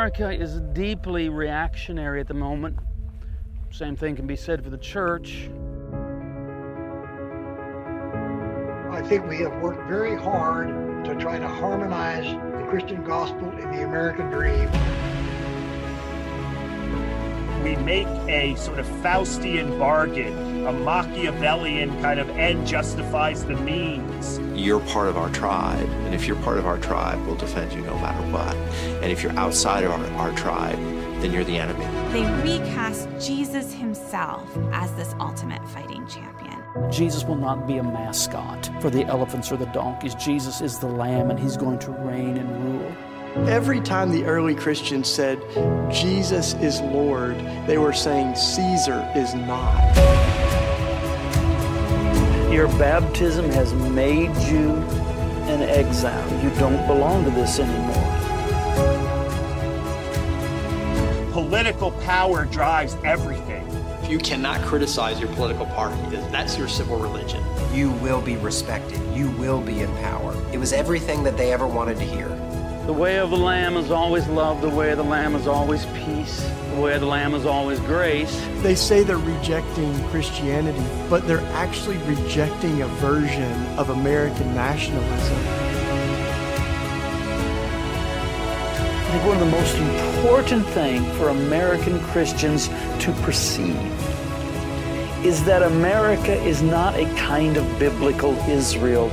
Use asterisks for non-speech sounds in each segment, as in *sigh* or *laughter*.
America is deeply reactionary at the moment. Same thing can be said for the church. I think we have worked very hard to try to harmonize the Christian gospel and the American dream. We make a sort of Faustian bargain, a Machiavellian kind of end justifies the means. You're part of our tribe, and if you're part of our tribe, we'll defend you no matter what. And if you're outside of our, our tribe, then you're the enemy. They recast Jesus himself as this ultimate fighting champion. Jesus will not be a mascot for the elephants or the donkeys. Jesus is the lamb, and he's going to reign and rule. Every time the early Christians said, Jesus is Lord, they were saying, Caesar is not. Your baptism has made you an exile. You don't belong to this anymore. Political power drives everything. You cannot criticize your political party. That's your civil religion. You will be respected. You will be in power. It was everything that they ever wanted to hear. The way of the Lamb is always love. The way of the Lamb is always peace. The way of the Lamb is always grace. They say they're rejecting Christianity, but they're actually rejecting a version of American nationalism. I think one of the most important things for American Christians to perceive is that America is not a kind of biblical Israel,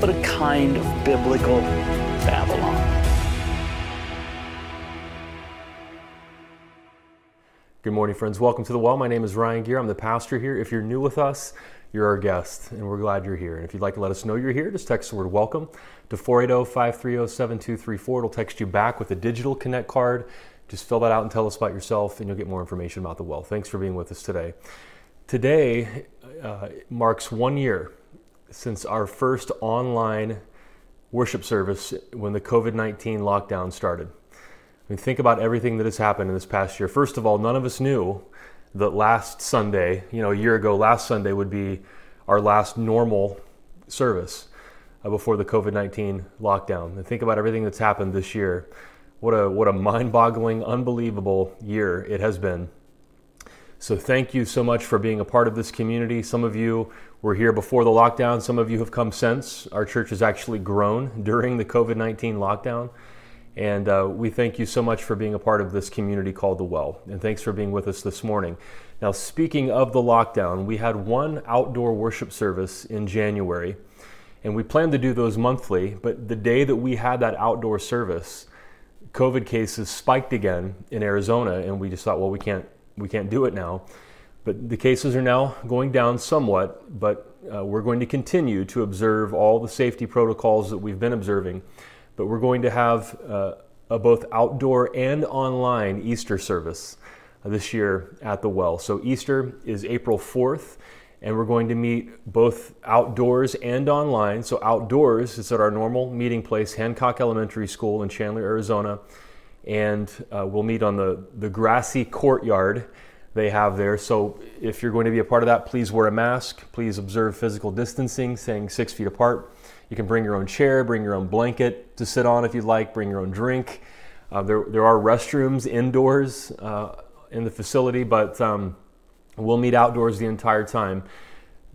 but a kind of biblical Babylon. Good morning, friends. Welcome to the Well. My name is Ryan Gear. I'm the pastor here. If you're new with us, you're our guest, and we're glad you're here. And if you'd like to let us know you're here, just text the word welcome to 480 530 7234. It'll text you back with a digital Connect card. Just fill that out and tell us about yourself, and you'll get more information about the Well. Thanks for being with us today. Today uh, marks one year since our first online worship service when the COVID 19 lockdown started. I mean, think about everything that has happened in this past year. First of all, none of us knew that last Sunday, you know, a year ago, last Sunday would be our last normal service uh, before the COVID 19 lockdown. And think about everything that's happened this year. What a, what a mind boggling, unbelievable year it has been. So, thank you so much for being a part of this community. Some of you were here before the lockdown, some of you have come since. Our church has actually grown during the COVID 19 lockdown. And uh, we thank you so much for being a part of this community called The Well. And thanks for being with us this morning. Now, speaking of the lockdown, we had one outdoor worship service in January, and we planned to do those monthly. But the day that we had that outdoor service, COVID cases spiked again in Arizona, and we just thought, well, we can't, we can't do it now. But the cases are now going down somewhat, but uh, we're going to continue to observe all the safety protocols that we've been observing but we're going to have uh, a both outdoor and online Easter service uh, this year at the well. So Easter is April 4th, and we're going to meet both outdoors and online. So outdoors is at our normal meeting place, Hancock Elementary School in Chandler, Arizona, and uh, we'll meet on the, the grassy courtyard they have there. So if you're going to be a part of that, please wear a mask. Please observe physical distancing, staying six feet apart. You can bring your own chair, bring your own blanket to sit on if you'd like, bring your own drink. Uh, there, there are restrooms indoors uh, in the facility, but um, we'll meet outdoors the entire time.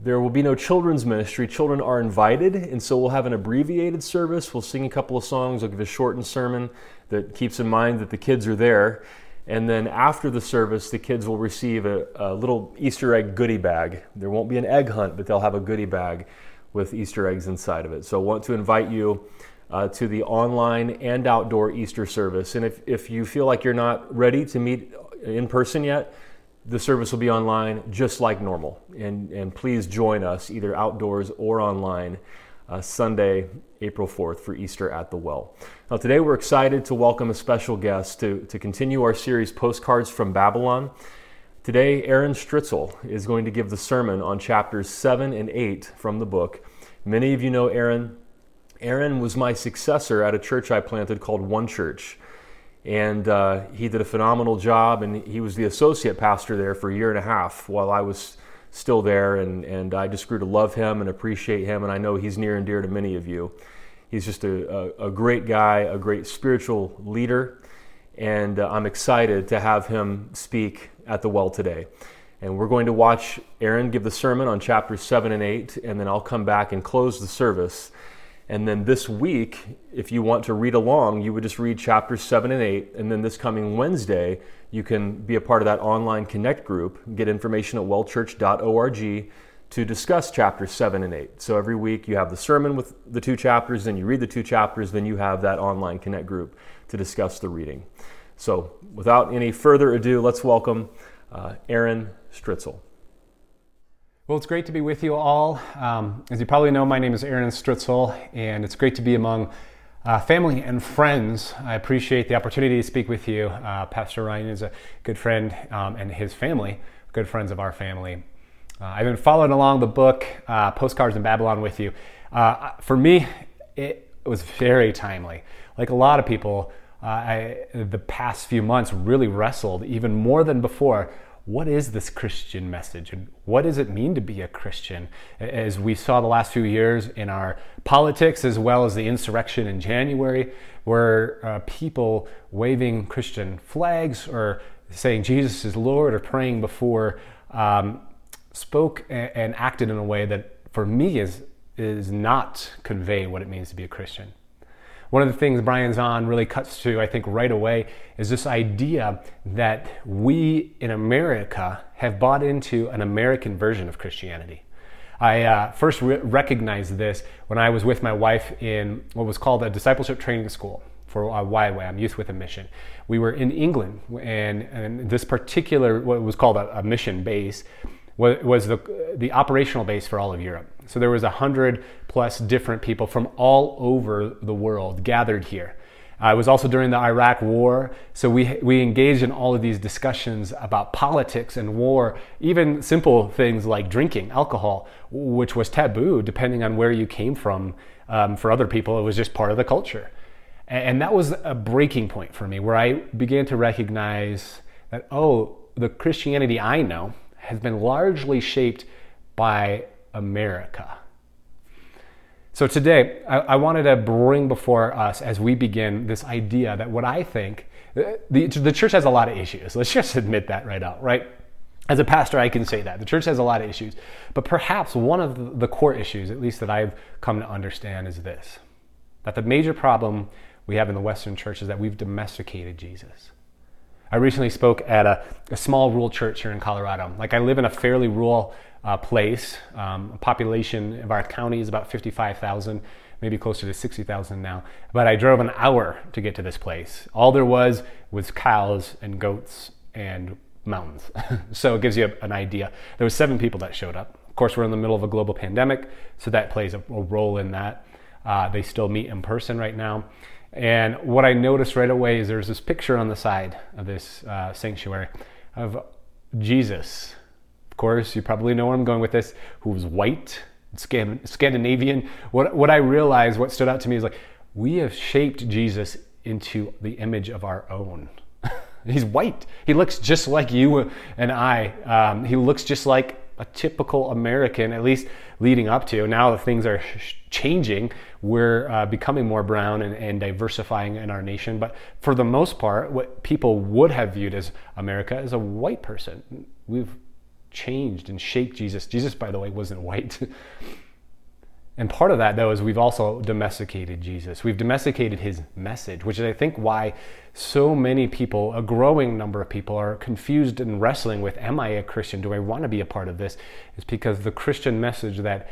There will be no children's ministry. Children are invited, and so we'll have an abbreviated service. We'll sing a couple of songs. I'll give a shortened sermon that keeps in mind that the kids are there. And then after the service, the kids will receive a, a little Easter egg goodie bag. There won't be an egg hunt, but they'll have a goodie bag with Easter eggs inside of it. So I want to invite you uh, to the online and outdoor Easter service. And if, if you feel like you're not ready to meet in person yet, the service will be online just like normal. And, and please join us either outdoors or online uh, Sunday, April 4th for Easter at the Well. Now, today we're excited to welcome a special guest to, to continue our series, Postcards from Babylon. Today, Aaron Strietzel is going to give the sermon on chapters 7 and 8 from the book. Many of you know Aaron. Aaron was my successor at a church I planted called One Church. And uh, he did a phenomenal job, and he was the associate pastor there for a year and a half while I was still there. And, and I just grew to love him and appreciate him, and I know he's near and dear to many of you. He's just a, a, a great guy, a great spiritual leader and uh, I'm excited to have him speak at the well today. And we're going to watch Aaron give the sermon on chapters 7 and 8, and then I'll come back and close the service. And then this week, if you want to read along, you would just read chapters 7 and 8. And then this coming Wednesday, you can be a part of that online Connect group, get information at wellchurch.org to discuss chapters 7 and 8. So every week you have the sermon with the two chapters, then you read the two chapters, then you have that online Connect group to discuss the reading. So without any further ado, let's welcome uh, Aaron Strietzel. Well, it's great to be with you all. Um, as you probably know, my name is Aaron Strietzel, and it's great to be among uh, family and friends. I appreciate the opportunity to speak with you. Uh, Pastor Ryan is a good friend, um, and his family, good friends of our family. Uh, I've been following along the book, uh, Postcards in Babylon, with you. Uh, for me, it was very timely. Like a lot of people, uh, I, the past few months really wrestled even more than before what is this Christian message and what does it mean to be a Christian? As we saw the last few years in our politics as well as the insurrection in January, where uh, people waving Christian flags or saying Jesus is Lord or praying before um, spoke and acted in a way that for me is, is not convey what it means to be a Christian. One of the things Brian Zahnd really cuts to, I think, right away is this idea that we in America have bought into an American version of Christianity. I uh, first re- recognized this when I was with my wife in what was called a discipleship training school for uh, YWAM, Youth with a Mission. We were in England, and, and this particular, what was called a, a mission base, was, the, the operational base for all of Europe. So there was a hundred plus different people from all over the world gathered here. Uh, it was also during the Iraq War, so we we engaged in all of these discussions about politics and war, even simple things like drinking alcohol, which was taboo depending on where you came from. Um, for other people, it was just part of the culture, and, and that was a breaking point for me, where I began to recognize that oh, the Christianity I know has been largely shaped by America. So today, I, I, wanted to bring before us as we begin this idea that what I think, uh, the, the church has a lot of issues. Let's *laughs* just admit that right out, right? As a pastor, I can say that. The church has a lot of issues. But perhaps one of the core issues, at least that I've come to understand, is this that the major problem we have in the Western church is that we've domesticated Jesus. I recently spoke at a, a small rural church here in Colorado. Like, I live in a fairly rural uh, place. Um, population of our county is about 55,000, maybe closer to 60,000 now. But I drove an hour to get to this place. All there was was cows and goats and mountains. *laughs* so it gives you an idea. There was seven people that showed up. Of course, we're in the middle of a global pandemic, so that plays a, a role in that. Uh, they still meet in person right now. And what I noticed right away is there's this picture on the side of this uh, sanctuary of Jesus Of course, you probably know where I'm going with this, who was white, Scandinavian. What, what I realized, what stood out to me is like, we have shaped Jesus into the image of our own. *laughs* He's white. He looks just like you and I. Um, he looks just like a typical American, at least leading up to. Now things are changing. We're uh, becoming more brown and, and, diversifying in our nation. But for the most part, what people would have viewed as America is a white person. We've changed and shaped Jesus. Jesus, by the way, wasn't white. *laughs* and part of that, though, is we've also domesticated Jesus. We've domesticated his message, which is, I think, why so many people, a growing number of people, are confused and wrestling with Am I a Christian? Do I want to be a part of this? Is because the Christian message that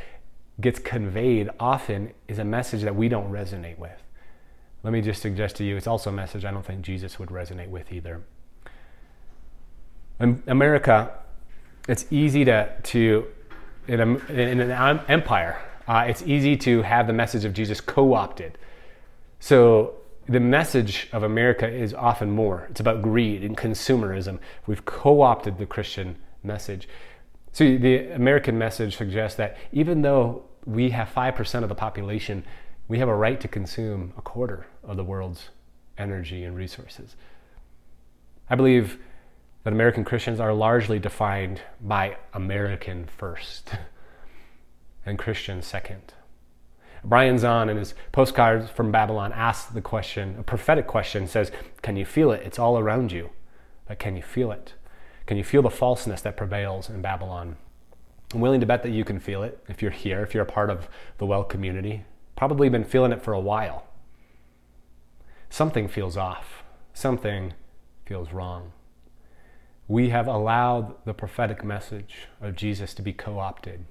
gets conveyed often is a message that we don't resonate with. Let me just suggest to you, it's also a message I don't think Jesus would resonate with either. In America, it's easy to, to in, a, in an empire, uh, it's easy to have the message of Jesus co opted. So the message of America is often more. It's about greed and consumerism. We've co opted the Christian message. See, the American message suggests that even though we have 5% of the population, we have a right to consume a quarter of the world's energy and resources. I believe that American Christians are largely defined by American first *laughs* and Christian second. Brian Zahnd, in his postcards from Babylon, asks the question, a prophetic question, says, Can you feel it? It's all around you. But can you feel it? Can you feel the falseness that prevails in Babylon? I'm willing to bet that you can feel it if you're here, if you're a part of the well community. Probably been feeling it for a while. Something feels off. Something feels wrong. We have allowed the prophetic message of Jesus to be co opted.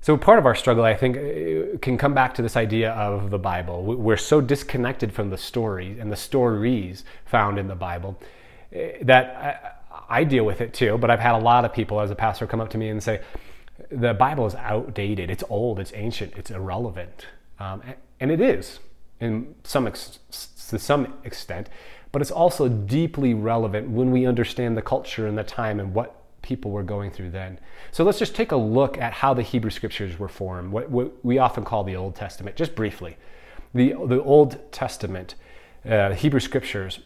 So, part of our struggle, I think, uh, can come back to this idea of the Bible. We're so disconnected from the stories and the stories found in the Bible uh, that I, I deal with it too. But I've had a lot of people as a pastor come up to me and say, the Bible is outdated, it's old, it's ancient, it's irrelevant. Um, and it is in some ex- to some extent, but it's also deeply relevant when we understand the culture and the time and what people were going through then. So let's just take a look at how the Hebrew scriptures were formed, what, what we often call the Old Testament, just briefly. The, the Old Testament, uh, Hebrew scriptures,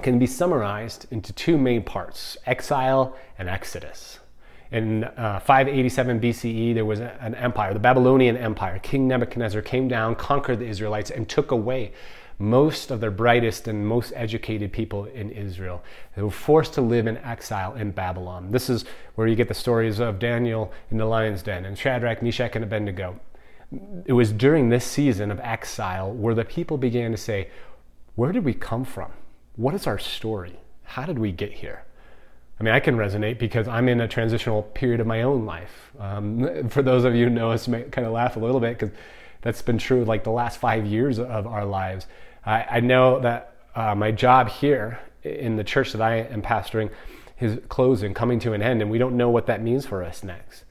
can be summarized into two main parts exile and exodus. In uh, 587 BCE, there was an empire, the Babylonian Empire. King Nebuchadnezzar came down, conquered the Israelites, and took away most of their brightest and most educated people in Israel. They were forced to live in exile in Babylon. This is where you get the stories of Daniel in the lion's den and Shadrach, Meshach, and Abednego. It was during this season of exile where the people began to say, Where did we come from? What is our story? How did we get here? I mean, I can resonate because I'm in a transitional period of my own life. Um, *laughs* for those of you who know us, may kind of laugh a little bit because that's been true like the last five years of our lives. I, I know that uh, my job here in the church that I am pastoring is closing, coming to an end, and we don't know what that means for us next.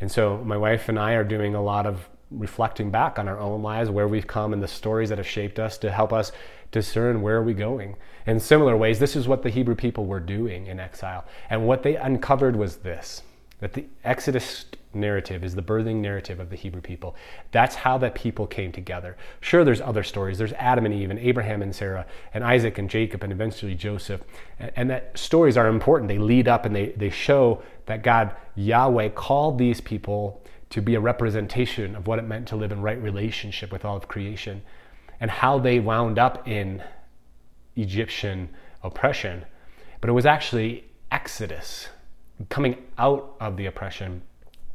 And so my wife and I are doing a lot of reflecting back on our own lives, where we've come, and the stories that have shaped us to help us discern where are we going. In similar ways, this is what the Hebrew people were doing in exile. And what they uncovered was this that the Exodus narrative is the birthing narrative of the Hebrew people. That's how that people came together. Sure, there's other stories. There's Adam and Eve, and Abraham and Sarah, and Isaac and Jacob, and eventually Joseph. And that stories are important. They lead up and they, they show that God, Yahweh, called these people to be a representation of what it meant to live in right relationship with all of creation and how they wound up in Egyptian oppression. But it was actually Exodus, coming out of the oppression,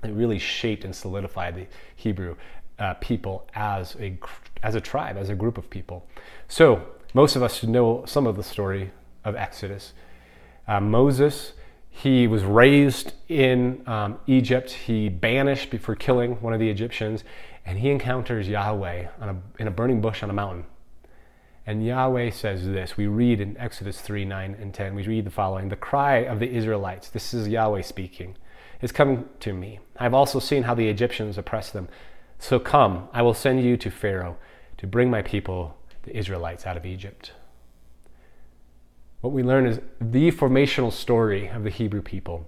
it really shaped and solidified the Hebrew uh, people as a, as a tribe, as a group of people. So, most of us know some of the story of Exodus. Uh, Moses, he was raised in um, Egypt. He banished before killing one of the Egyptians, and he encounters Yahweh a, in a burning bush on a mountain. And Yahweh says this. We read in Exodus 3 9 and 10, we read the following The cry of the Israelites, this is Yahweh speaking, is coming to me. I've also seen how the Egyptians oppress them. So come, I will send you to Pharaoh to bring my people, the Israelites, out of Egypt. What we learn is the formational story of the Hebrew people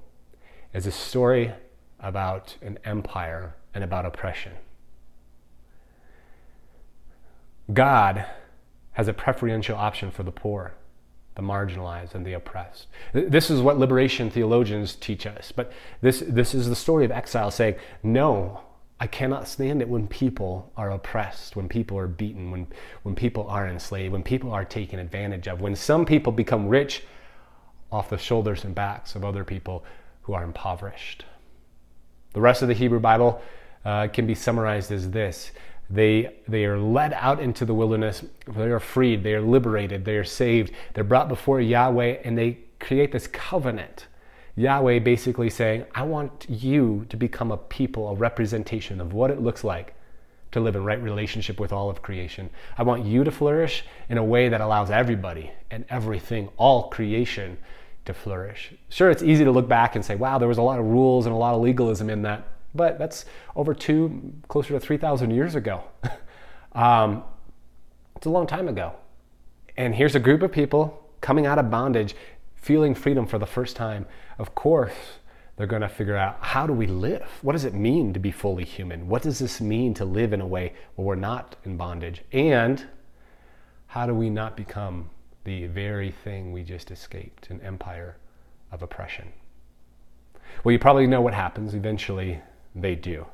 is a story about an empire and about oppression. God has a preferential option for the poor, the marginalized, and the oppressed. This is what liberation theologians teach us. But this, this is the story of exile saying, no, I cannot stand it when people are oppressed, when people are beaten, when, when people are enslaved, when people are taken advantage of, when some people become rich off the shoulders and backs of other people who are impoverished. The rest of the Hebrew Bible uh, can be summarized as this they, they are led out into the wilderness. They are freed. They are liberated. They are saved. They're brought before Yahweh and they create this covenant. Yahweh basically saying, I want you to become a people, a representation of what it looks like to live in right relationship with all of creation. I want you to flourish in a way that allows everybody and everything, all creation, to flourish. Sure, it's easy to look back and say, wow, there was a lot of rules and a lot of legalism in that but that's over two, closer to 3,000 years ago. *laughs* um, it's a long time ago. And here's a group of people coming out of bondage, feeling freedom for the first time. Of course, they're going to figure out how do we live? What does it mean to be fully human? What does this mean to live in a way where we're not in bondage? And how do we not become the very thing we just escaped an empire of oppression? Well, you probably know what happens. Eventually, they do.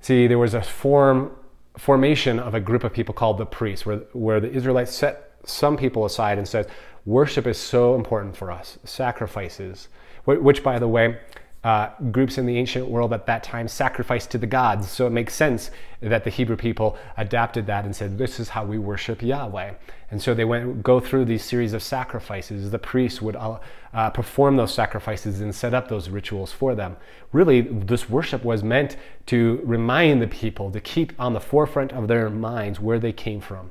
See, there was a form formation of a group of people called the priests, where, where the Israelites set some people aside and said, worship is so important for us, sacrifices, which, by the way, uh, groups in the ancient world at that time sacrificed to the gods. So it makes sense that the Hebrew people adapted that and said, "This is how we worship Yahweh." And so they went go through these series of sacrifices. The priests would uh, uh, perform those sacrifices and set up those rituals for them. Really, this worship was meant to remind the people to keep on the forefront of their minds where they came from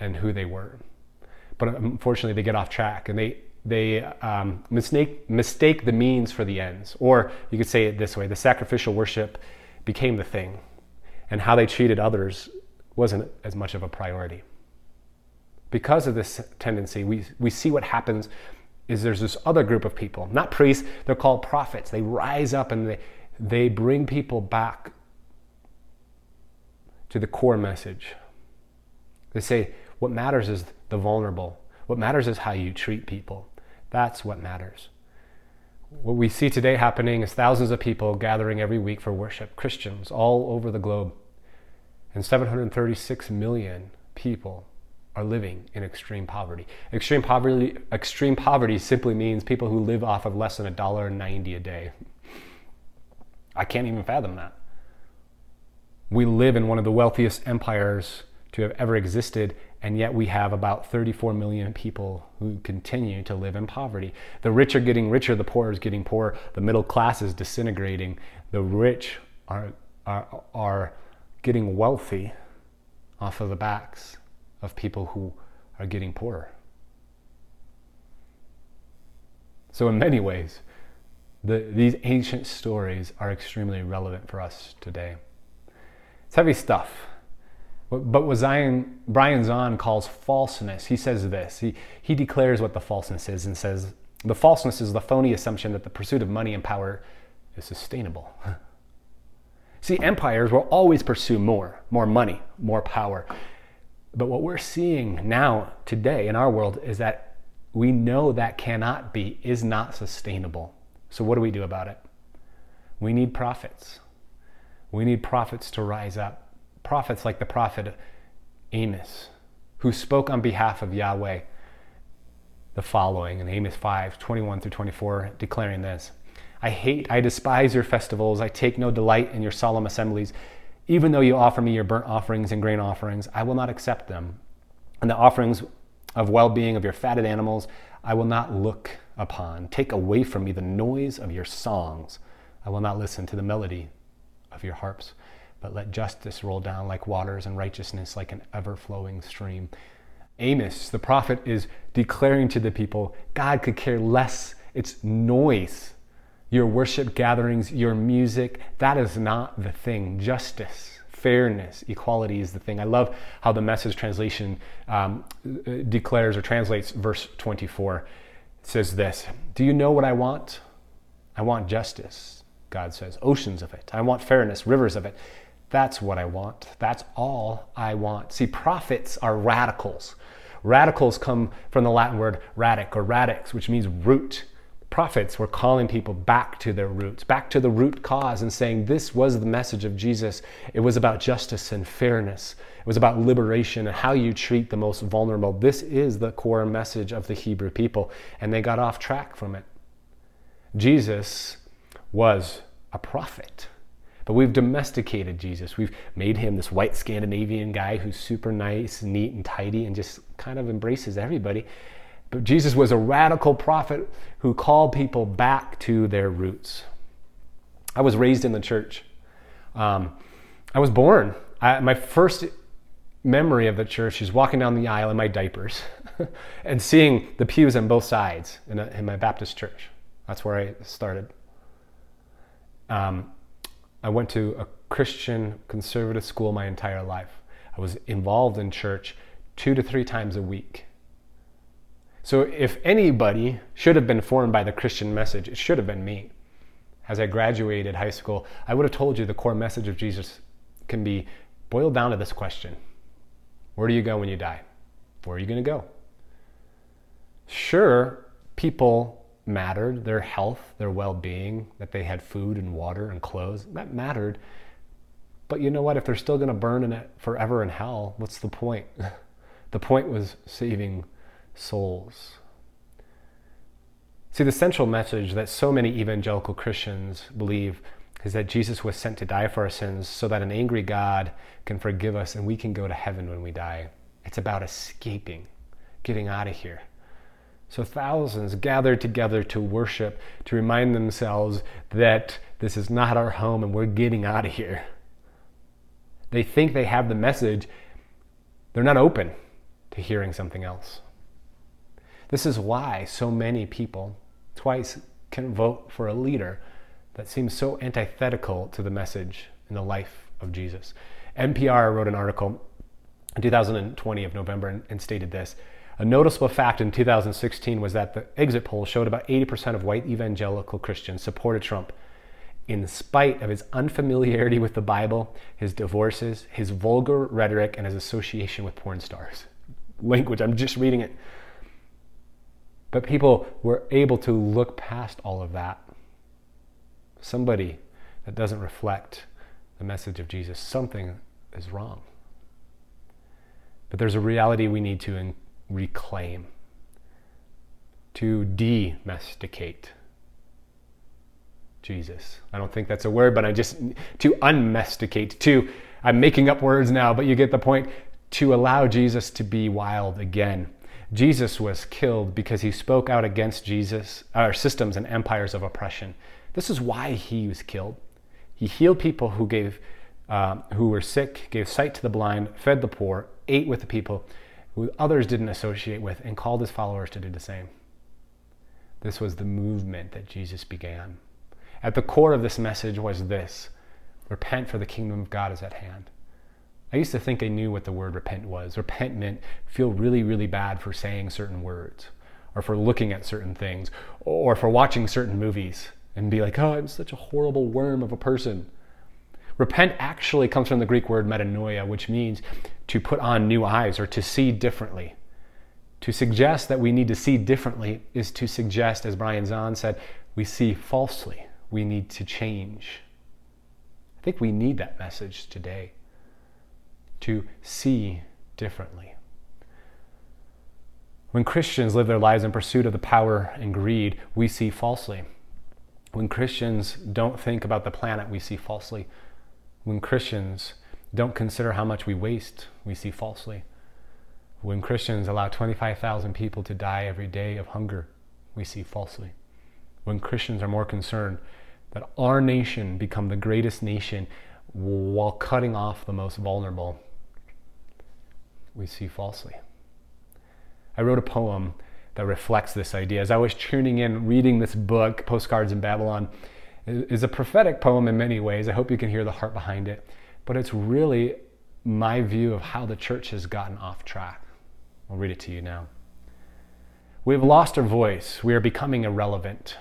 and who they were. But unfortunately, they get off track and they they um, mistake, mistake the means for the ends. Or you could say it this way the sacrificial worship became the thing, and how they treated others wasn't as much of a priority. Because of this tendency, we, we see what happens is there's this other group of people, not priests, they're called prophets. They rise up and they, they bring people back to the core message. They say, what matters is the vulnerable. What matters is how you treat people. That's what matters. What we see today happening is thousands of people gathering every week for worship, Christians all over the globe. And 736 million people are living in extreme poverty. Extreme poverty, extreme poverty simply means people who live off of less than a dollar ninety a day. I can't even fathom that. We live in one of the wealthiest empires to have ever existed, and yet we have about 34 million people who continue to live in poverty. The rich are getting richer, the poor is getting poorer, the middle class is disintegrating, the rich are, are, are getting wealthy off of the backs of people who are getting poorer. So, in many ways, the, these ancient stories are extremely relevant for us today. It's heavy stuff. But what Zion, Brian Zahnd calls falseness, he says this. He, he declares what the falseness is and says the falseness is the phony assumption that the pursuit of money and power is sustainable. *laughs* See, empires will always pursue more, more money, more power. But what we're seeing now, today, in our world, is that we know that cannot be, is not sustainable. So, what do we do about it? We need prophets. We need prophets to rise up prophets like the prophet Amos, who spoke on behalf of Yahweh the following in Amos 5 21 through 24, declaring this I hate, I despise your festivals. I take no delight in your solemn assemblies. Even though you offer me your burnt offerings and grain offerings, I will not accept them. And the offerings of well being of your fatted animals, I will not look upon. Take away from me the noise of your songs. I will not listen to the melody of your harps but let justice roll down like waters and righteousness like an ever flowing stream. Amos, the prophet, is declaring to the people God could care less. It's noise. Your worship gatherings, your music, that is not the thing. Justice, fairness, equality is the thing. I love how the message translation um, declares or translates verse 24. It says this Do you know what I want? I want justice, God says, oceans of it. I want fairness, rivers of it. That's what I want. That's all I want. See, prophets are radicals. Radicals come from the Latin word radic or radix, which means root. Prophets were calling people back to their roots, back to the root cause, and saying this was the message of Jesus. It was about justice and fairness. It was about liberation and how you treat the most vulnerable. This is the core message of the Hebrew people, and they got off track from it. Jesus was a prophet. But we've domesticated Jesus. We've made him this white Scandinavian guy who's super nice, neat, and tidy, and just kind of embraces everybody. But Jesus was a radical prophet who called people back to their roots. I was raised in the church. Um, I was born. I, my first memory of the church is walking down the aisle in my diapers *laughs* and seeing the pews on both sides in, a, in my Baptist church. That's where I started. Um, I went to a Christian conservative school my entire life. I was involved in church two to three times a week. So, if anybody should have been formed by the Christian message, it should have been me. As I graduated high school, I would have told you the core message of Jesus can be boiled down to this question Where do you go when you die? Where are you going to go? Sure, people mattered, their health, their well being, that they had food and water and clothes, that mattered. But you know what? If they're still going to burn in it forever in hell, what's the point? *laughs* the point was saving souls. See, the central message that so many evangelical Christians believe is that Jesus was sent to die for our sins so that an angry God can forgive us and we can go to heaven when we die. It's about escaping, getting out of here. So thousands gathered together to worship, to remind themselves that this is not our home and we're getting out of here. They think they have the message, they're not open to hearing something else. This is why so many people twice can vote for a leader that seems so antithetical to the message in the life of Jesus. NPR wrote an article in 2020 of November and stated this. A noticeable fact in 2016 was that the exit poll showed about 80% of white evangelical Christians supported Trump in spite of his unfamiliarity with the Bible, his divorces, his vulgar rhetoric, and his association with porn stars. Language, I'm just reading it. But people were able to look past all of that. Somebody that doesn't reflect the message of Jesus, something is wrong. But there's a reality we need to reclaim, to domesticate Jesus. I don't think that's a word, but I just, to unmesticate, to, I'm making up words now, but you get the point, to allow Jesus to be wild again. Jesus was killed because he spoke out against Jesus, our systems and empires of oppression. This is why he was killed. He healed people who gave, uh, who were sick, gave sight to the blind, fed the poor, ate with the people who others didn't associate with, and called his followers to do the same. This was the movement that Jesus began. At the core of this message was this repent, for the kingdom of God is at hand. I used to think I knew what the word repent was. Repent meant feel really, really bad for saying certain words, or for looking at certain things, or for watching certain movies and be like, oh, I'm such a horrible worm of a person. Repent actually comes from the Greek word metanoia, which means to put on new eyes or to see differently. To suggest that we need to see differently is to suggest, as Brian Zahnd said, we see falsely we need to change. I think we need that message today to see differently. When Christians live their lives in pursuit of the power and greed, we see falsely. When Christians don't think about the planet, we see falsely. When Christians don't consider how much we waste, we see falsely. When Christians allow 25,000 people to die every day of hunger, we see falsely. When Christians are more concerned that our nation become the greatest nation while cutting off the most vulnerable, we see falsely. I wrote a poem that reflects this idea. As I was tuning in, reading this book, Postcards in Babylon, is a prophetic poem in many ways. I hope you can hear the heart behind it. But it's really my view of how the church has gotten off track. I'll read it to you now. We have lost our voice. We are becoming irrelevant.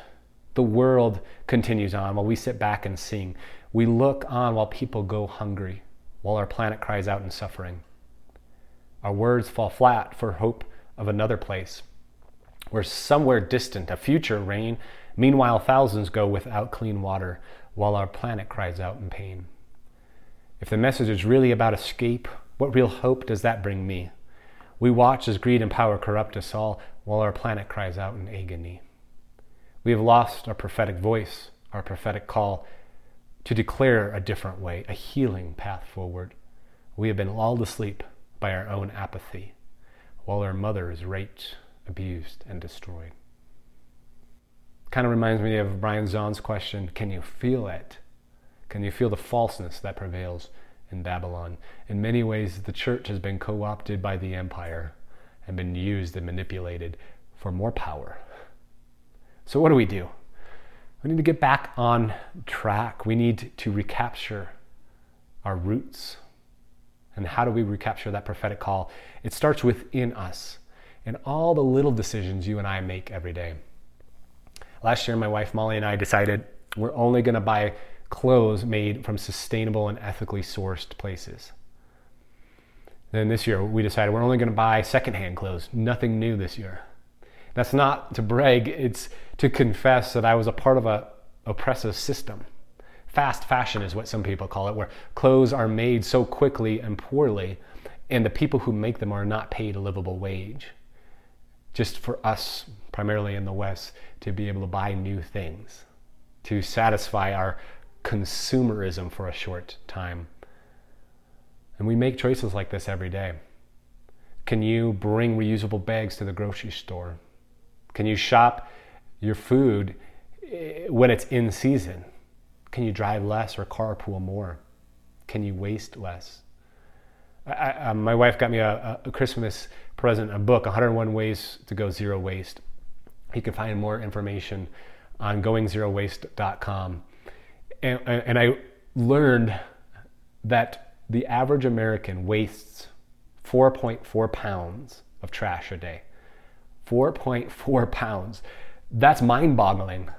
The world continues on while we sit back and sing. We look on while people go hungry, while our planet cries out in suffering. Our words fall flat for hope of another place, where somewhere distant, a future reign. Meanwhile, thousands go without clean water, while our planet cries out in pain. If the message is really about escape, what real hope does that bring me? We watch as greed and power corrupt us all, while our planet cries out in agony. We have lost our prophetic voice, our prophetic call to declare a different way, a healing path forward. We have been lulled asleep by our own apathy, while our mother is raped, abused, and destroyed. Kind of reminds me of Brian Zahnd's question Can you feel it? Can you feel the falseness that prevails in Babylon? In many ways, the church has been co opted by the empire and been used and manipulated for more power so, what do we do? We need to get back on track. We need to recapture our roots. And how do we recapture that prophetic call? It starts within us in all the little decisions you and I make every day. Last year, my wife Molly and I decided we're only going to buy clothes made from sustainable and ethically sourced places. Then this year, we decided we're only going to buy secondhand clothes, nothing new this year. That's not to brag, it's to confess that I was a part of a oppressive system fast fashion is what some people call it, where clothes are made so quickly and poorly, and the people who make them are not paid a livable wage. Just for us, primarily in the West, to be able to buy new things, to satisfy our consumerism for a short time. And we make choices like this every day. Can you bring reusable bags to the grocery store? Can you shop your food eh, when it's in season? Can you drive less or carpool more? Can you waste less? I, um, my wife got me a, a, Christmas present, a book, 101 Ways to Go Zero Waste. You can find more information on goingzerowaste.com. And, and I learned that the average American wastes 4.4 pounds of trash a day. 4.4 *laughs* pounds. That's mind boggling.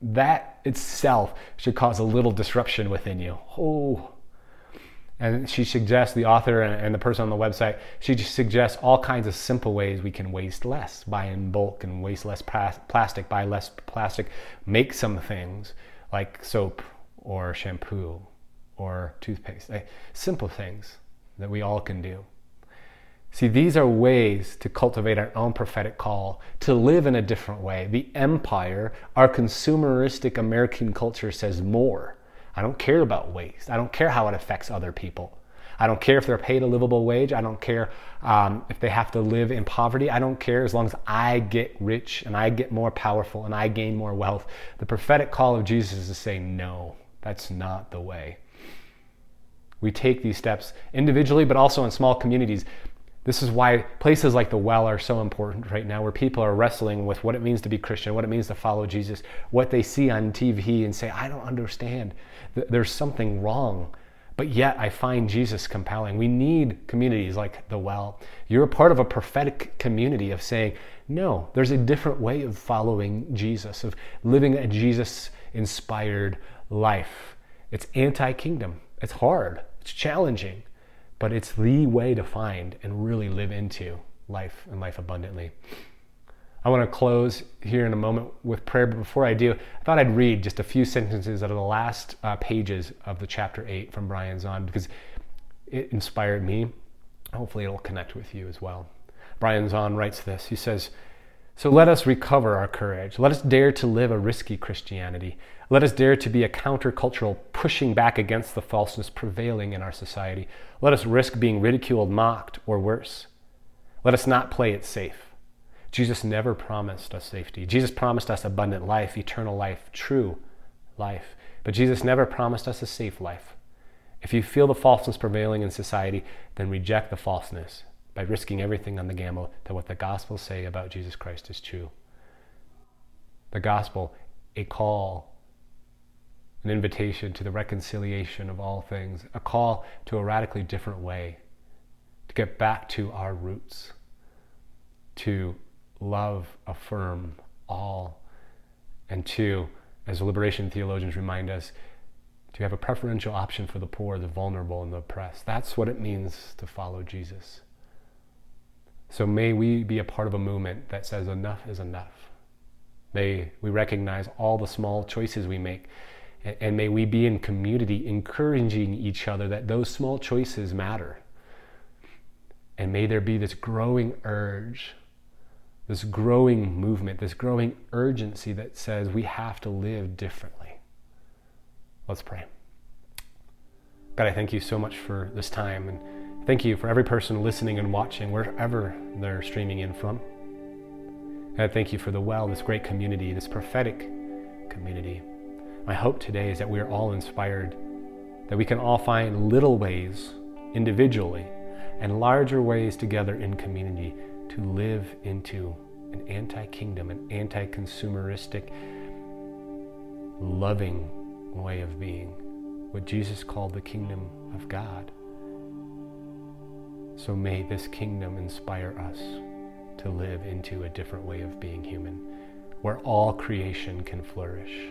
That itself should cause a little disruption within you. Oh. And she suggests, the author and the person on the website, she just suggests all kinds of simple ways we can waste less. Buy in bulk and waste less plastic, buy less plastic, make some things like soap or shampoo or toothpaste. Simple things that we all can do. See, these are ways to cultivate our own prophetic call, to live in a different way. The empire, our consumeristic American culture says more. I don't care about waste. I don't care how it affects other people. I don't care if they're paid a livable wage. I don't care um, if they have to live in poverty. I don't care as long as I get rich and I get more powerful and I gain more wealth. The prophetic call of Jesus is to say, no, that's not the way. We take these steps individually, but also in small communities. This is why places like the well are so important right now, where people are wrestling with what it means to be Christian, what it means to follow Jesus, what they see on TV and say, I don't understand. There's something wrong. But yet I find Jesus compelling. We need communities like the well. You're a part of a prophetic community of saying, no, there's a different way of following Jesus, of living a Jesus inspired life. It's anti kingdom. It's hard, it's challenging but it's the way to find and really live into life and life abundantly. I want to close here in a moment with prayer, but before I do, I thought I'd read just a few sentences out of the last uh, pages of the chapter 8 from Brian Zahnd because it inspired me. Hopefully, it'll connect with you as well. Brian Zahnd writes this He says, So let us recover our courage. Let us dare to live a risky Christianity. Let us dare to be a countercultural pushing back against the falseness prevailing in our society. Let us risk being ridiculed, mocked, or worse. Let us not play it safe. Jesus never promised us safety. Jesus promised us abundant life, eternal life, true life. But Jesus never promised us a safe life. If you feel the falseness prevailing in society, then reject the falseness by risking everything on the gamble that what the Gospels say about Jesus Christ is true. The gospel, a call an invitation to the reconciliation of all things, a call to a radically different way, to get back to our roots, to love, affirm all, and to, as liberation theologians remind us, to have a preferential option for the poor, the vulnerable, and the oppressed. That's what it means to follow Jesus. So may we be a part of a movement that says enough is enough. May we recognize all the small choices we make and may we be in community encouraging each other that those small choices matter. And may there be this growing urge, this growing movement, this growing urgency that says we have to live differently. Let's pray. God, I thank you so much for this time and thank you for every person listening and watching wherever they're streaming in from. And I thank you for the well, this great community, this prophetic community. My hope today is that we are all inspired, that we can all find little ways individually and larger ways together in community to live into an anti kingdom, an anti consumeristic, loving way of being, what Jesus called the kingdom of God. So may this kingdom inspire us to live into a different way of being human, where all creation can flourish.